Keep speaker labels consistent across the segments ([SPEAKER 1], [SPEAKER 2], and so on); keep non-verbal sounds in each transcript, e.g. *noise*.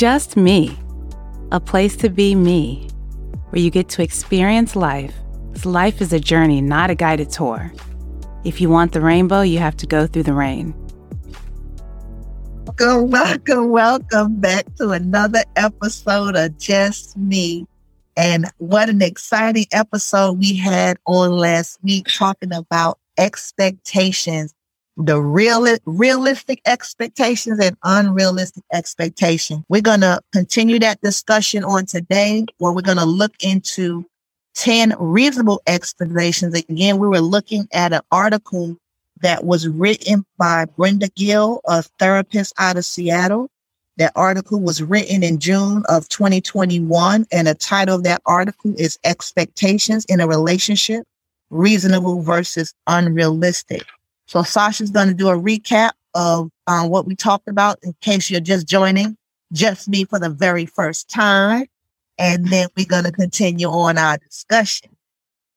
[SPEAKER 1] Just Me, a place to be me, where you get to experience life. life is a journey, not a guided tour. If you want the rainbow, you have to go through the rain.
[SPEAKER 2] Welcome, welcome, welcome back to another episode of Just Me. And what an exciting episode we had on last week talking about expectations the real, realistic expectations and unrealistic expectations. We're going to continue that discussion on today where we're going to look into 10 reasonable expectations. Again, we were looking at an article that was written by Brenda Gill, a therapist out of Seattle. That article was written in June of 2021, and the title of that article is Expectations in a Relationship Reasonable versus Unrealistic. So Sasha's going to do a recap of um, what we talked about in case you're just joining, just me for the very first time. And then we're going to continue on our discussion.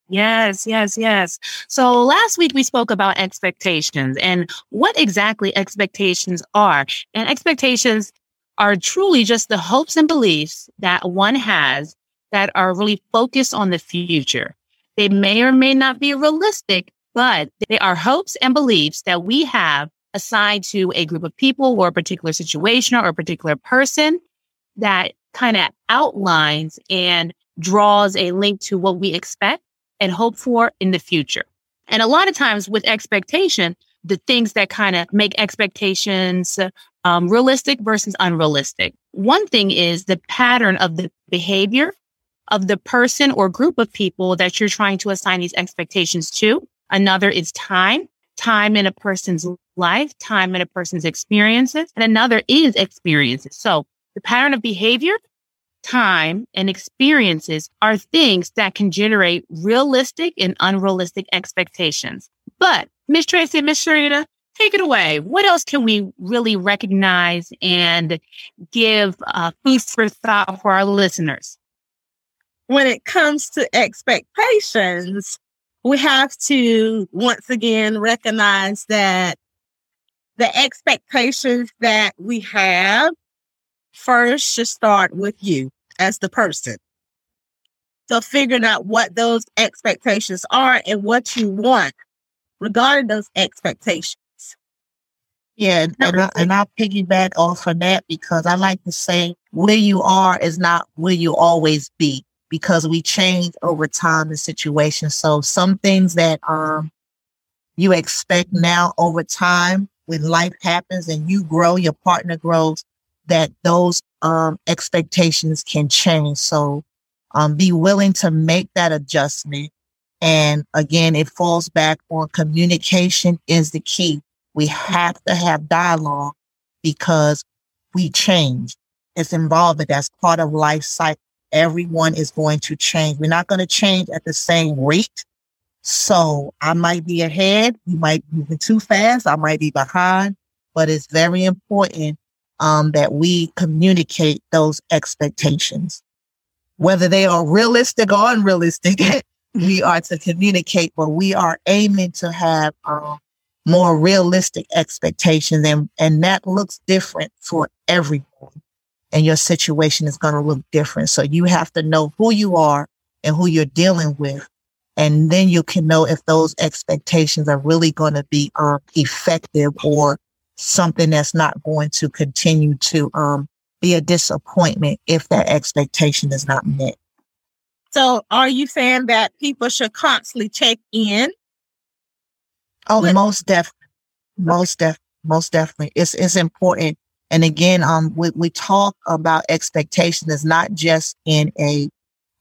[SPEAKER 3] Yes, yes, yes. So last week we spoke about expectations and what exactly expectations are. And expectations are truly just the hopes and beliefs that one has that are really focused on the future. They may or may not be realistic, but they are hopes and beliefs that we have assigned to a group of people or a particular situation or a particular person that kind of outlines and draws a link to what we expect and hope for in the future. And a lot of times with expectation, the things that kind of make expectations um, realistic versus unrealistic. One thing is the pattern of the behavior of the person or group of people that you're trying to assign these expectations to. Another is time, time in a person's life, time in a person's experiences. And another is experiences. So the pattern of behavior, time, and experiences are things that can generate realistic and unrealistic expectations. But Miss Tracy Miss Sharita, take it away. What else can we really recognize and give uh, food for thought for our listeners?
[SPEAKER 4] When it comes to expectations, we have to once again recognize that the expectations that we have first should start with you as the person. So figuring out what those expectations are and what you want regarding those expectations.
[SPEAKER 2] Yeah, and, I, and I'll piggyback off of that because I like to say where you are is not where you always be because we change over time and situations. So some things that um you expect now over time when life happens and you grow, your partner grows, that those um expectations can change. So um be willing to make that adjustment. And again, it falls back on communication is the key. We have to have dialogue because we change. It's involved. That's part of life cycle everyone is going to change. We're not going to change at the same rate. So I might be ahead. You might be moving too fast. I might be behind, but it's very important um, that we communicate those expectations, whether they are realistic or unrealistic. *laughs* we are to communicate, but we are aiming to have um, more realistic expectations, and and that looks different for everyone and your situation is going to look different. So you have to know who you are and who you're dealing with. And then you can know if those expectations are really going to be um, effective or something that's not going to continue to um, be a disappointment if that expectation is not met.
[SPEAKER 4] So are you saying that people should constantly check in?
[SPEAKER 2] Oh, with- most definitely. Most def most definitely. It's it's important and again, um, we, we talk about expectations not just in a,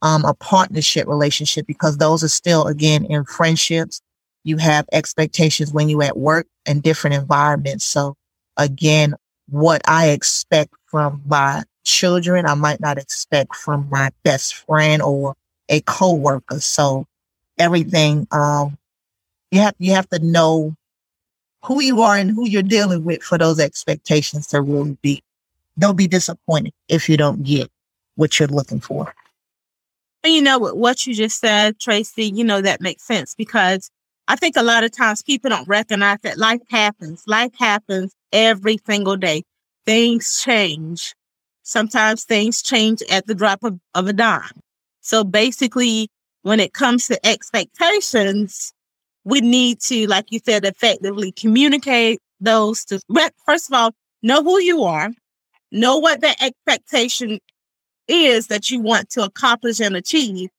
[SPEAKER 2] um, a partnership relationship because those are still, again, in friendships. You have expectations when you at work and different environments. So again, what I expect from my children, I might not expect from my best friend or a coworker. So everything, um, you have, you have to know who you are and who you're dealing with for those expectations to really be. Don't be disappointed if you don't get what you're looking for.
[SPEAKER 4] And you know what you just said, Tracy, you know, that makes sense because I think a lot of times people don't recognize that life happens. Life happens every single day. Things change. sometimes things change at the drop of, of a dime. So basically, when it comes to expectations, we need to, like you said, effectively communicate those to, first of all, know who you are, know what the expectation is that you want to accomplish and achieve,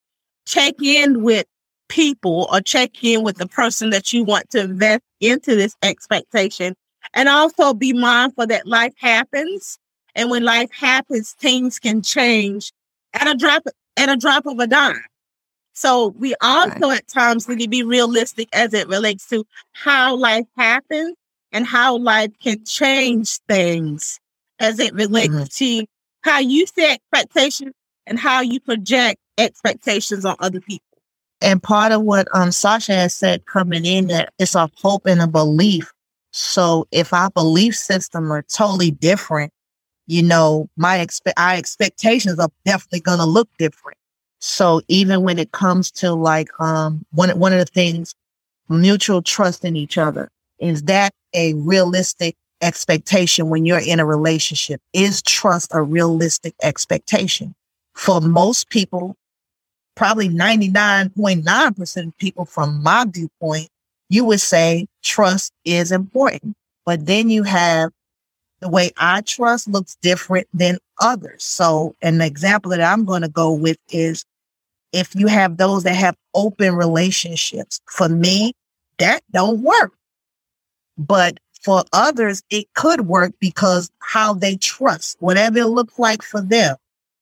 [SPEAKER 4] check in with people or check in with the person that you want to invest into this expectation. And also be mindful that life happens. And when life happens, things can change at a drop at a drop of a dime. So we also right. at times need to be realistic as it relates to how life happens and how life can change things as it relates mm-hmm. to how you set expectations and how you project expectations on other people.
[SPEAKER 2] And part of what um, Sasha has said coming in that it's a hope and a belief. So if our belief system are totally different, you know, my expect our expectations are definitely gonna look different. So even when it comes to like um one one of the things, mutual trust in each other, is that a realistic expectation when you're in a relationship? Is trust a realistic expectation? For most people, probably 99.9% of people from my viewpoint, you would say trust is important. But then you have the way I trust looks different than others. So an example that I'm going to go with is if you have those that have open relationships, for me, that don't work. But for others, it could work because how they trust, whatever it looks like for them.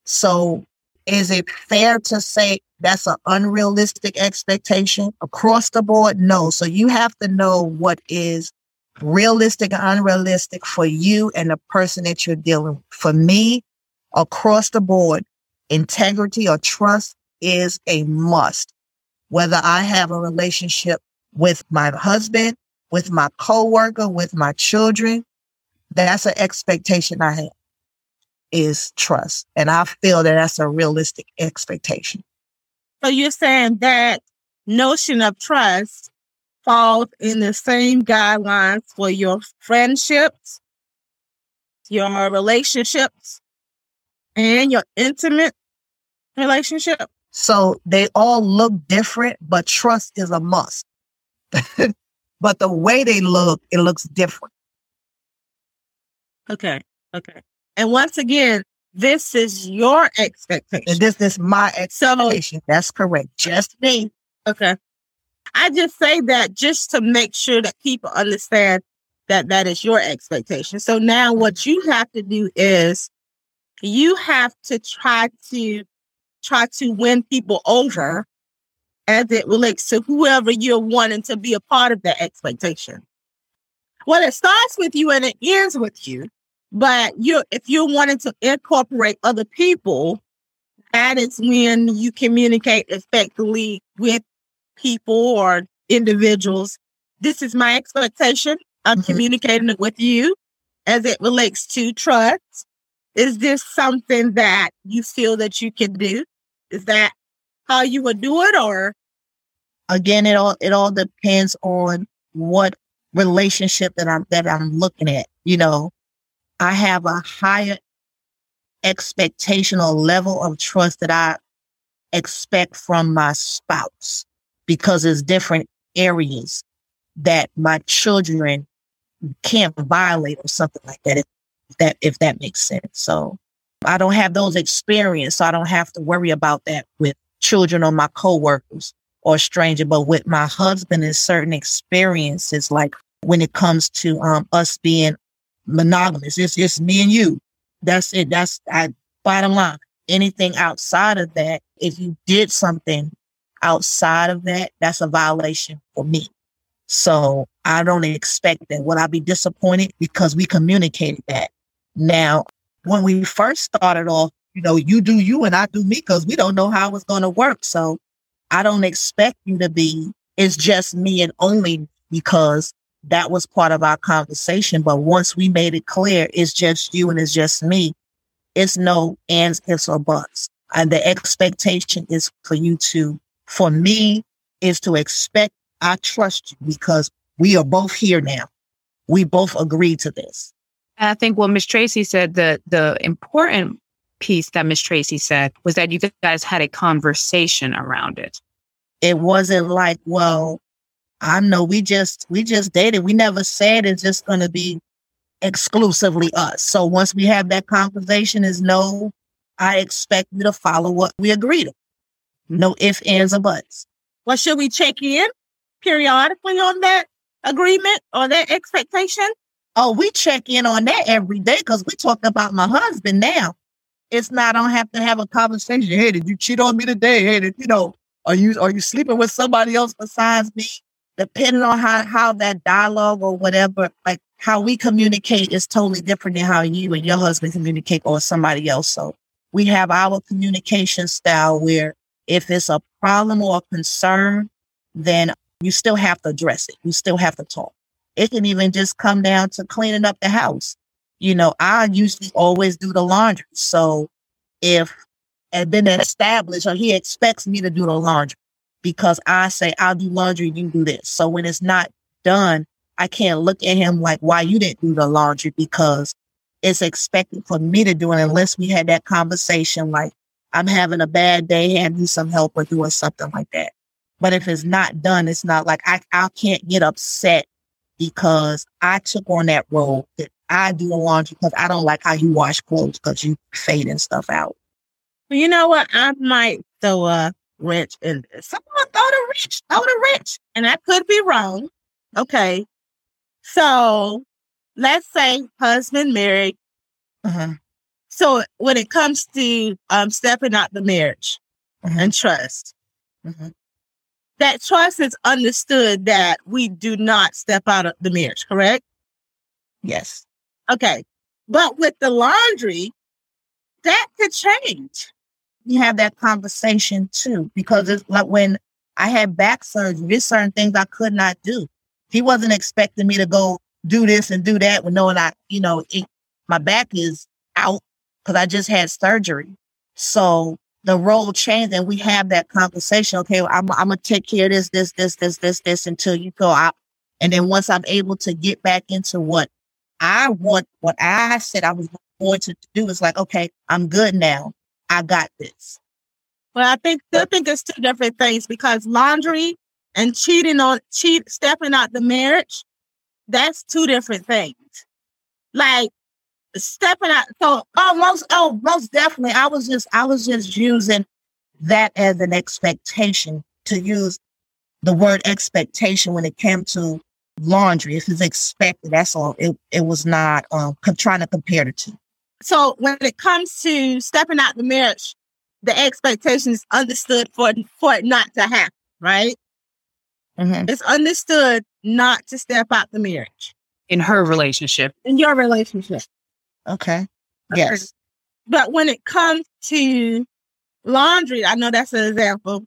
[SPEAKER 2] So is it fair to say that's an unrealistic expectation across the board? No. So you have to know what is realistic and unrealistic for you and the person that you're dealing with. For me, across the board, integrity or trust is a must. Whether I have a relationship with my husband, with my coworker, with my children, that's an expectation I have is trust. And I feel that that's a realistic expectation.
[SPEAKER 4] So you're saying that notion of trust falls in the same guidelines for your friendships, your relationships, and your intimate relationship?
[SPEAKER 2] So they all look different, but trust is a must. *laughs* but the way they look, it looks different.
[SPEAKER 4] Okay. Okay. And once again, this is your expectation.
[SPEAKER 2] And this is my expectation. So, That's correct. Just me.
[SPEAKER 4] Okay. I just say that just to make sure that people understand that that is your expectation. So now what you have to do is you have to try to try to win people over as it relates to whoever you're wanting to be a part of that expectation. Well, it starts with you and it ends with you. But you if you're wanting to incorporate other people, that is when you communicate effectively with people or individuals. This is my expectation. I'm mm-hmm. communicating it with you as it relates to trust. Is this something that you feel that you can do? Is that how you would do it or?
[SPEAKER 2] Again, it all, it all depends on what relationship that I'm, that I'm looking at. You know, I have a higher expectational level of trust that I expect from my spouse because it's different areas that my children can't violate or something like that. If that, if that makes sense. So I don't have those experience, so I don't have to worry about that with children or my coworkers or stranger. But with my husband and certain experiences, like when it comes to um, us being monogamous, it's just me and you. That's it. That's I bottom line. Anything outside of that, if you did something outside of that, that's a violation for me. So I don't expect that. Would I be disappointed because we communicated that? Now, when we first started off, you know, you do you and I do me because we don't know how it's going to work. So I don't expect you to be, it's just me and only because that was part of our conversation. But once we made it clear, it's just you and it's just me, it's no ands, ifs, or buts. And the expectation is for you to, for me, is to expect I trust you because we are both here now. We both agreed to this.
[SPEAKER 3] I think what Miss Tracy said, the the important piece that Miss Tracy said was that you guys had a conversation around it.
[SPEAKER 2] It wasn't like, well, I know we just we just dated. We never said it's just gonna be exclusively us. So once we have that conversation, is no, I expect you to follow what we agreed on. No ifs, ands, or buts.
[SPEAKER 4] Well, should we check in periodically on that agreement or that expectation?
[SPEAKER 2] Oh, we check in on that every day because we talk about my husband now. It's not, I don't have to have a conversation. Hey, did you cheat on me today? Hey, did, you know, are you are you sleeping with somebody else besides me? Depending on how how that dialogue or whatever, like how we communicate is totally different than how you and your husband communicate or somebody else. So we have our communication style where if it's a problem or a concern, then you still have to address it. You still have to talk. It can even just come down to cleaning up the house. You know, I usually always do the laundry. So if and been established or he expects me to do the laundry because I say I'll do laundry, you do this. So when it's not done, I can't look at him like, why you didn't do the laundry? Because it's expected for me to do it unless we had that conversation like, I'm having a bad day, hand me some help or doing something like that. But if it's not done, it's not like I, I can't get upset because I took on that role that I do the laundry because I don't like how you wash clothes because you fading stuff out.
[SPEAKER 4] Well, you know what? I might throw a wrench in this. Someone throw the wrench, throw the wrench. And I could be wrong. Okay. So let's say husband married.
[SPEAKER 2] Uh-huh.
[SPEAKER 4] So when it comes to um, stepping out the marriage
[SPEAKER 2] uh-huh.
[SPEAKER 4] and trust,
[SPEAKER 2] uh-huh.
[SPEAKER 4] That trust is understood that we do not step out of the marriage, correct?
[SPEAKER 2] Yes.
[SPEAKER 4] Okay. But with the laundry, that could change.
[SPEAKER 2] You have that conversation too, because it's like when I had back surgery, there's certain things I could not do. He wasn't expecting me to go do this and do that when knowing I, you know, it, my back is out because I just had surgery. So the role changed and we have that conversation. Okay, I'm, I'm going to take care of this, this, this, this, this, this until you go out. And then once I'm able to get back into what I want, what I said I was going to do is like, okay, I'm good now. I got this.
[SPEAKER 4] Well, I think I think it's two different things because laundry and cheating on cheat stepping out the marriage, that's two different things. Like stepping out. So
[SPEAKER 2] oh most oh most definitely. I was just I was just using that as an expectation to use the word expectation when it came to laundry. If it's expected, that's all. It it was not um trying to compare the two.
[SPEAKER 4] So when it comes to stepping out the marriage, the expectation is understood for for it not to happen, right?
[SPEAKER 2] Mm-hmm.
[SPEAKER 4] It's understood not to step out the marriage.
[SPEAKER 3] In her relationship.
[SPEAKER 4] In your relationship.
[SPEAKER 2] Okay. Yes.
[SPEAKER 4] But when it comes to laundry, I know that's an example.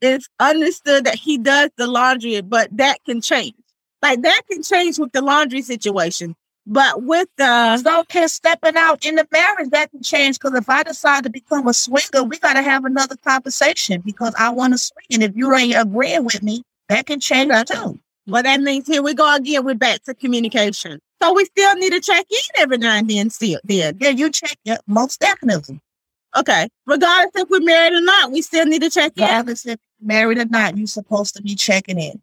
[SPEAKER 4] It's understood that he does the laundry, but that can change. Like that can change with the laundry situation. But with the
[SPEAKER 2] so can stepping out in the marriage, that can change. Because if I decide to become a swinger, we got to have another conversation because I want to swing. And if you ain't agreeing with me, that can change too.
[SPEAKER 4] Well, that means here we go again. We're back to communication. So we still need to check in every now and then. Still, then
[SPEAKER 2] yeah, you check it most definitely.
[SPEAKER 4] Okay, regardless if we're married or not, we still need to check in.
[SPEAKER 2] Regardless if married or not, you're supposed to be checking in.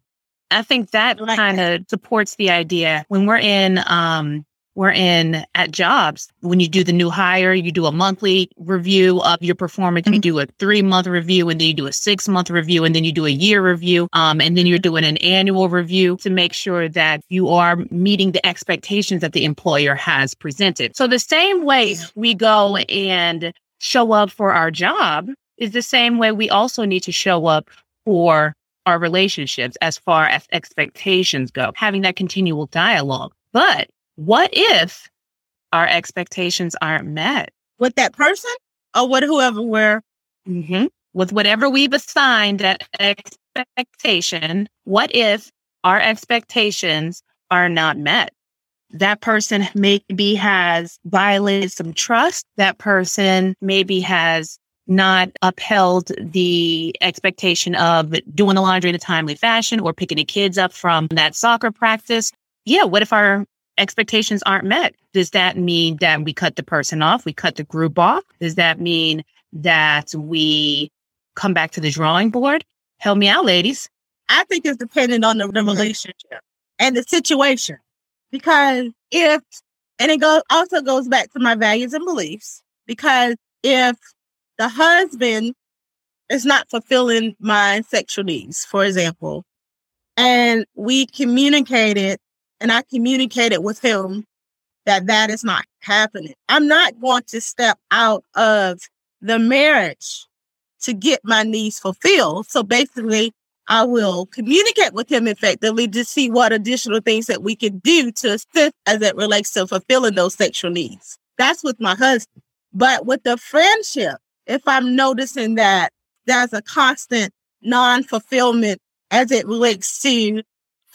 [SPEAKER 3] I think that like kind of supports the idea when we're in um we're in at jobs when you do the new hire you do a monthly review of your performance mm-hmm. you do a three month review and then you do a six month review and then you do a year review um, and then you're doing an annual review to make sure that you are meeting the expectations that the employer has presented so the same way we go and show up for our job is the same way we also need to show up for our relationships as far as expectations go, having that continual dialogue. But what if our expectations aren't met?
[SPEAKER 4] With that person or with whoever we're
[SPEAKER 3] mm-hmm. with whatever we've assigned that expectation, what if our expectations are not met? That person maybe has violated some trust. That person maybe has not upheld the expectation of doing the laundry in a timely fashion or picking the kids up from that soccer practice. Yeah, what if our expectations aren't met, does that mean that we cut the person off? We cut the group off? Does that mean that we come back to the drawing board? Help me out, ladies.
[SPEAKER 4] I think it's dependent on the, the relationship and the situation. Because if, and it also goes back to my values and beliefs, because if the husband is not fulfilling my sexual needs, for example, and we communicated and I communicated with him that that is not happening. I'm not going to step out of the marriage to get my needs fulfilled. So basically, I will communicate with him effectively to see what additional things that we can do to assist as it relates to fulfilling those sexual needs. That's with my husband. But with the friendship, if I'm noticing that there's a constant non fulfillment as it relates to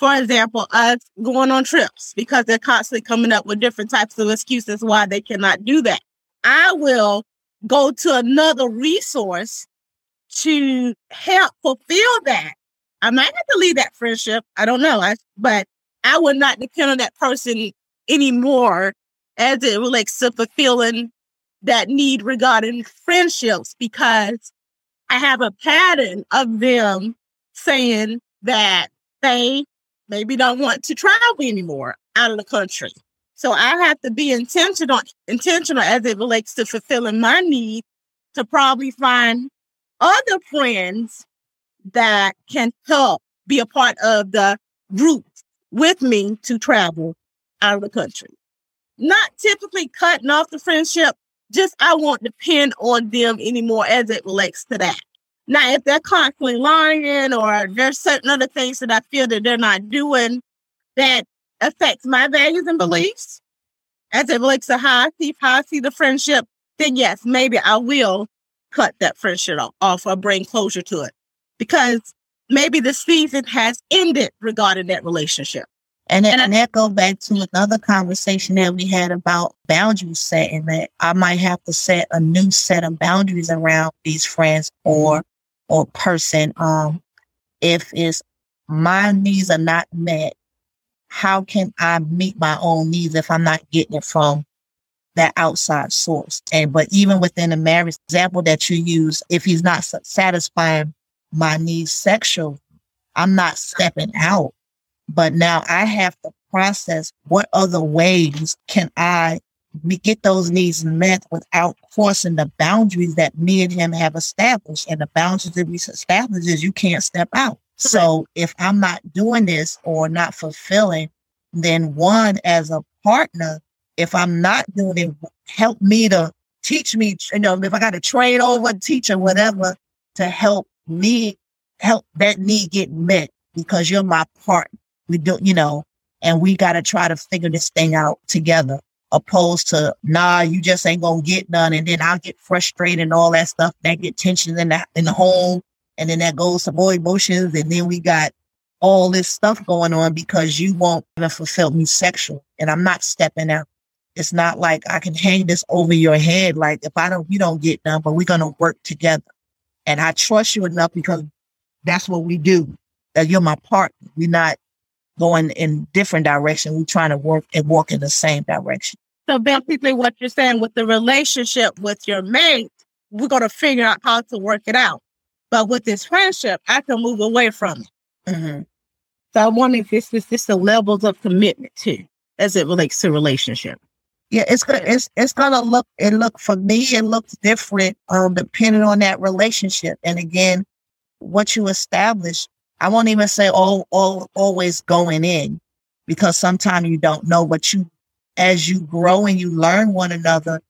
[SPEAKER 4] for example, us going on trips because they're constantly coming up with different types of excuses why they cannot do that. I will go to another resource to help fulfill that. I might have to leave that friendship. I don't know. I, but I would not depend on that person anymore as it relates to fulfilling that need regarding friendships because I have a pattern of them saying that they maybe don't want to travel anymore out of the country. So I have to be intentional, intentional as it relates to fulfilling my need to probably find other friends that can help be a part of the group with me to travel out of the country. Not typically cutting off the friendship, just I won't depend on them anymore as it relates to that. Now, if they're constantly lying or there's certain other things that I feel that they're not doing that affects my values and beliefs as it relates to how I see, how I see the friendship, then yes, maybe I will cut that friendship off or bring closure to it because maybe the season has ended regarding that relationship.
[SPEAKER 2] And, and, and that go back to another conversation that we had about boundary setting that I might have to set a new set of boundaries around these friends or or person, um, if it's my needs are not met, how can I meet my own needs if I'm not getting it from that outside source? And but even within the marriage example that you use, if he's not satisfying my needs sexual, I'm not stepping out. But now I have to process what other ways can I get those needs met without crossing the boundaries that me and him have established. And the boundaries that we established is you can't step out. So if I'm not doing this or not fulfilling, then one as a partner, if I'm not doing it, help me to teach me, you know, if I got to train over a teacher, whatever, to help me help that need get met because you're my partner. We do, you know, and we got to try to figure this thing out together opposed to nah, you just ain't gonna get none, and then I'll get frustrated and all that stuff. That get tension in the in the home, and then that goes to more emotions, and then we got all this stuff going on because you won't fulfill me sexual, and I'm not stepping out. It's not like I can hang this over your head. Like if I don't, you don't get none, but we're gonna work together, and I trust you enough because that's what we do. That you're my partner. We're not going in different direction. We're trying to work and walk in the same direction.
[SPEAKER 4] So basically what you're saying with the relationship with your mate, we're going to figure out how to work it out. But with this friendship, I can move away from it. Mm-hmm. So I wonder if this is just the levels of commitment too, as it relates to relationship.
[SPEAKER 2] Yeah, it's gonna it's it's gonna look it look for me it looks different um depending on that relationship. And again, what you establish, I won't even say all all always going in because sometimes you don't know what you as you grow and you learn one another,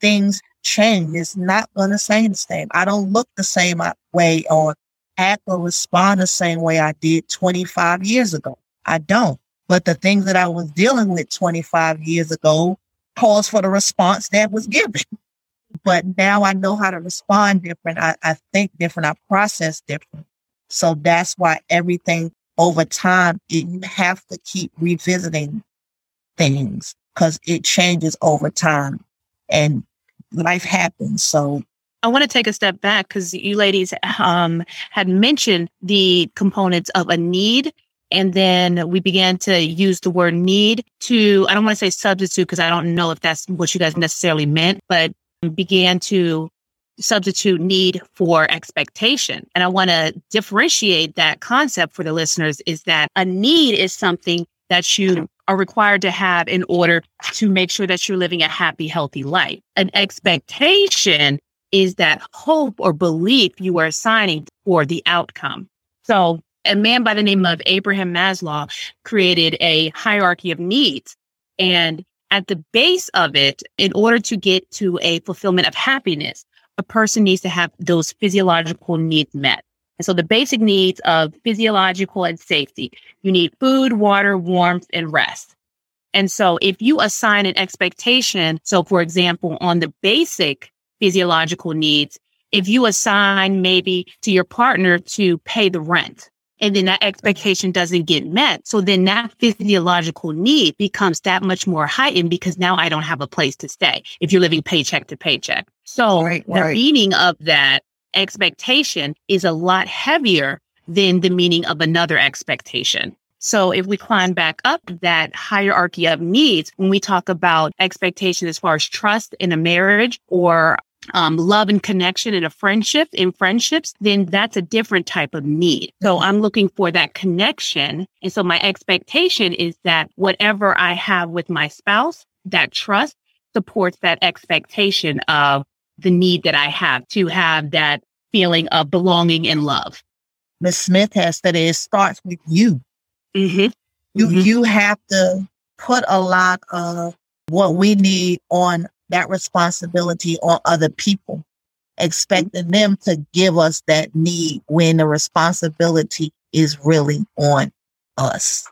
[SPEAKER 2] things change. It's not going to stay the same. I don't look the same uh, way or act or respond the same way I did 25 years ago. I don't. But the things that I was dealing with 25 years ago calls for the response that was given. *laughs* But now I know how to respond different. I, I think different. I process different. So that's why everything over time, it, you have to keep revisiting things because it changes over time and life happens. So
[SPEAKER 3] I want to take a step back because you ladies um, had mentioned the components of a need And then we began to use the word need to, I don't want to say substitute because I don't know if that's what you guys necessarily meant, but began to substitute need for expectation. And I want to differentiate that concept for the listeners is that a need is something that you are required to have in order to make sure that you're living a happy, healthy life. An expectation is that hope or belief you are assigning for the outcome. So a man by the name of Abraham Maslow created a hierarchy of needs. And at the base of it, in order to get to a fulfillment of happiness, a person needs to have those physiological needs met. And so the basic needs of physiological and safety, you need food, water, warmth, and rest. And so if you assign an expectation, so for example, on the basic physiological needs, if you assign maybe to your partner to pay the rent, and then that expectation doesn't get met. So then that physiological need becomes that much more heightened because now I don't have a place to stay if you're living paycheck to paycheck. So right, the right. meaning of that expectation is a lot heavier than the meaning of another expectation. So if we climb back up that hierarchy of needs, when we talk about expectation as far as trust in a marriage or um, love and connection in a friendship, in friendships, then that's a different type of need. So I'm looking for that connection. And so my expectation is that whatever I have with my spouse, that trust supports that expectation of the need that I have to have that feeling of belonging and love.
[SPEAKER 2] Ms. Smith has said it starts with you. Mm-hmm. You mm-hmm. you have to put a lot of what we need on that responsibility on other people, expecting them to give us that need when the responsibility is really on us.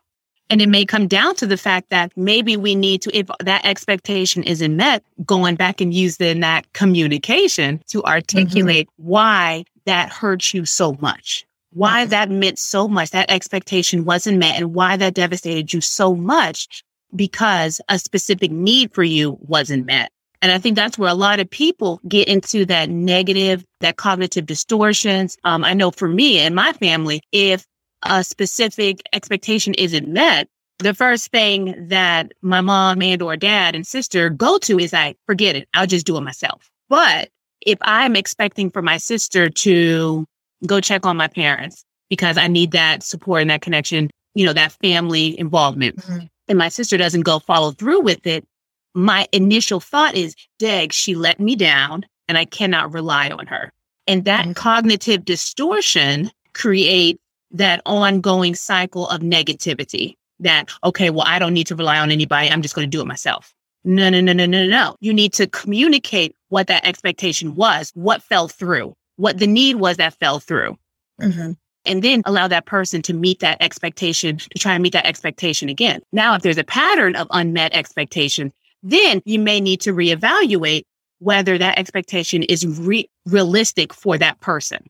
[SPEAKER 3] And it may come down to the fact that maybe we need to, if that expectation isn't met, going back and using that communication to articulate mm-hmm. why that hurts you so much, why that meant so much, that expectation wasn't met, and why that devastated you so much because a specific need for you wasn't met. And I think that's where a lot of people get into that negative, that cognitive distortions. Um, I know for me and my family, if a specific expectation isn't met, the first thing that my mom and or dad and sister go to is like, forget it. I'll just do it myself. But if I'm expecting for my sister to go check on my parents because I need that support and that connection, you know, that family involvement, mm-hmm. and my sister doesn't go follow through with it, my initial thought is, Dag, she let me down and I cannot rely on her. And that mm-hmm. cognitive distortion create that ongoing cycle of negativity that, okay, well, I don't need to rely on anybody. I'm just going to do it myself. No, no, no, no, no, no. You need to communicate what that expectation was, what fell through, what the need was that fell through. Mm-hmm. And then allow that person to meet that expectation, to try and meet that expectation again. Now, if there's a pattern of unmet expectation, then you may need to reevaluate whether that expectation is re- realistic for that person.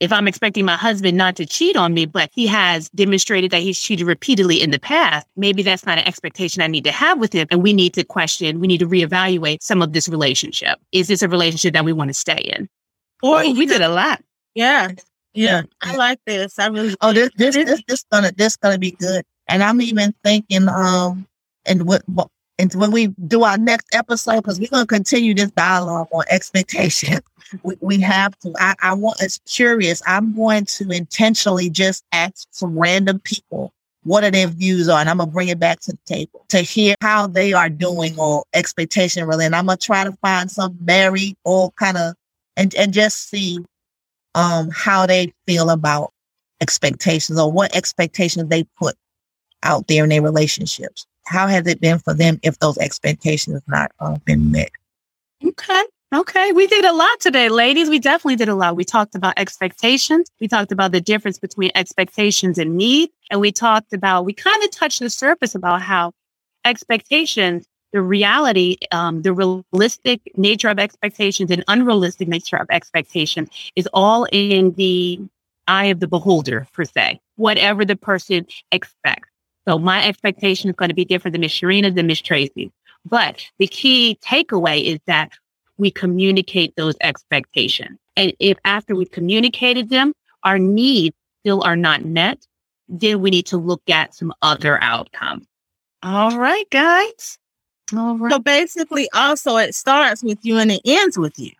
[SPEAKER 3] If I'm expecting my husband not to cheat on me, but he has demonstrated that he's cheated repeatedly in the past, maybe that's not an expectation I need to have with him. And we need to question, we need to reevaluate some of this relationship. Is this a relationship that we want to stay in? Or we did a lot.
[SPEAKER 4] Yeah. Yeah. I like this. I really
[SPEAKER 2] Oh, this this this this gonna this gonna be good. And I'm even thinking um and what, what and when we do our next episode, because we're going to continue this dialogue on expectation, *laughs* we, we have to. I, I want, it's curious. I'm going to intentionally just ask some random people what are their views on. And I'm gonna bring it back to the table to hear how they are doing on expectation really. And I'm gonna try to find some married or kind of and and just see um how they feel about expectations or what expectations they put out there in their relationships how has it been for them if those expectations have not uh, been met?
[SPEAKER 3] Okay. Okay. We did a lot today, ladies. We definitely did a lot. We talked about expectations. We talked about the difference between expectations and need. And we talked about, we kind of touched the surface about how expectations, the reality, um, the realistic nature of expectations and unrealistic nature of expectation is all in the eye of the beholder, per se, whatever the person expects. So my expectation is going to be different than Miss Sharina than Miss Tracy. But the key takeaway is that we communicate those expectations. And if after we've communicated them, our needs still are not met, then we need to look at some other outcomes. All right, guys.
[SPEAKER 4] All right. So basically, also, it starts with you and it ends with you.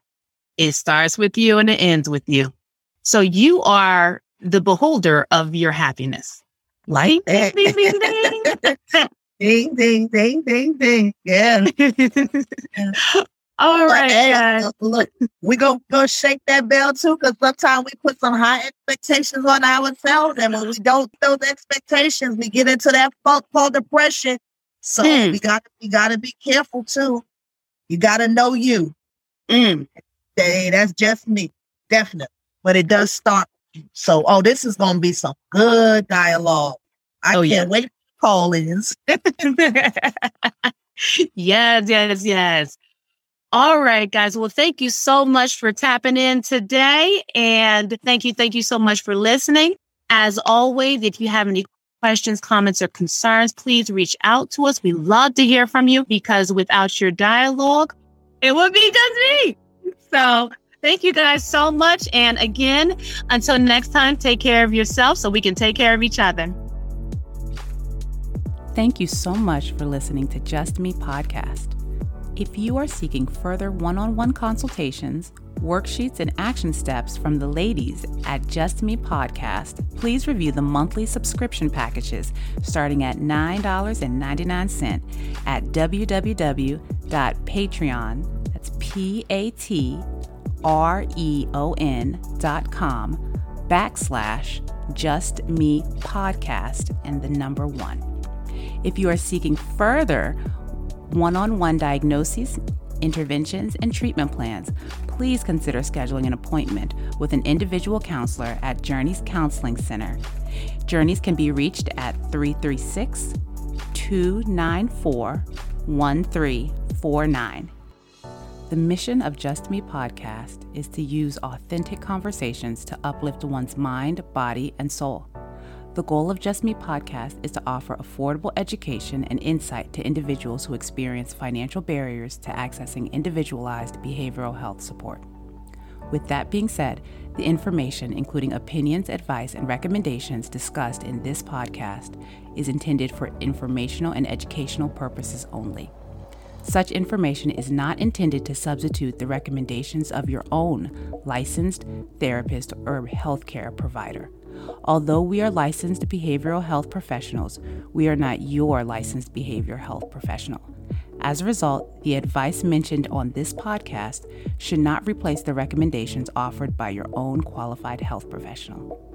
[SPEAKER 3] It starts with you and it ends with you. So you are the beholder of your happiness.
[SPEAKER 2] Like ding, ding, ding, ding. *laughs* ding, ding, ding, ding, ding. Yeah.
[SPEAKER 3] All right. Hey,
[SPEAKER 2] look, we gonna go shake that bell too, because sometimes we put some high expectations on ourselves, and when we don't those expectations, we get into that funk called depression. So mm. we got we gotta be careful too. You gotta know you. Mm. Hey, that's just me, definitely. But it does start. So, oh, this is gonna be some good dialogue. I oh, can't yeah. wait for call-ins. *laughs*
[SPEAKER 3] yes, yes, yes. All right, guys. Well, thank you so much for tapping in today. And thank you, thank you so much for listening. As always, if you have any questions, comments, or concerns, please reach out to us. We love to hear from you because without your dialogue, it would be just me. So thank you guys so much. And again, until next time, take care of yourself so we can take care of each other.
[SPEAKER 1] Thank you so much for listening to Just Me Podcast. If you are seeking further one on one consultations, worksheets, and action steps from the ladies at Just Me Podcast, please review the monthly subscription packages starting at $9.99 at www.patreon, that's P A T R E O N dot com backslash Just Me Podcast and the number one. If you are seeking further one on one diagnoses, interventions, and treatment plans, please consider scheduling an appointment with an individual counselor at Journeys Counseling Center. Journeys can be reached at 336 294 1349. The mission of Just Me podcast is to use authentic conversations to uplift one's mind, body, and soul. The goal of Just Me podcast is to offer affordable education and insight to individuals who experience financial barriers to accessing individualized behavioral health support. With that being said, the information, including opinions, advice, and recommendations discussed in this podcast, is intended for informational and educational purposes only. Such information is not intended to substitute the recommendations of your own licensed therapist or healthcare provider. Although we are licensed behavioral health professionals, we are not your licensed behavioral health professional. As a result, the advice mentioned on this podcast should not replace the recommendations offered by your own qualified health professional.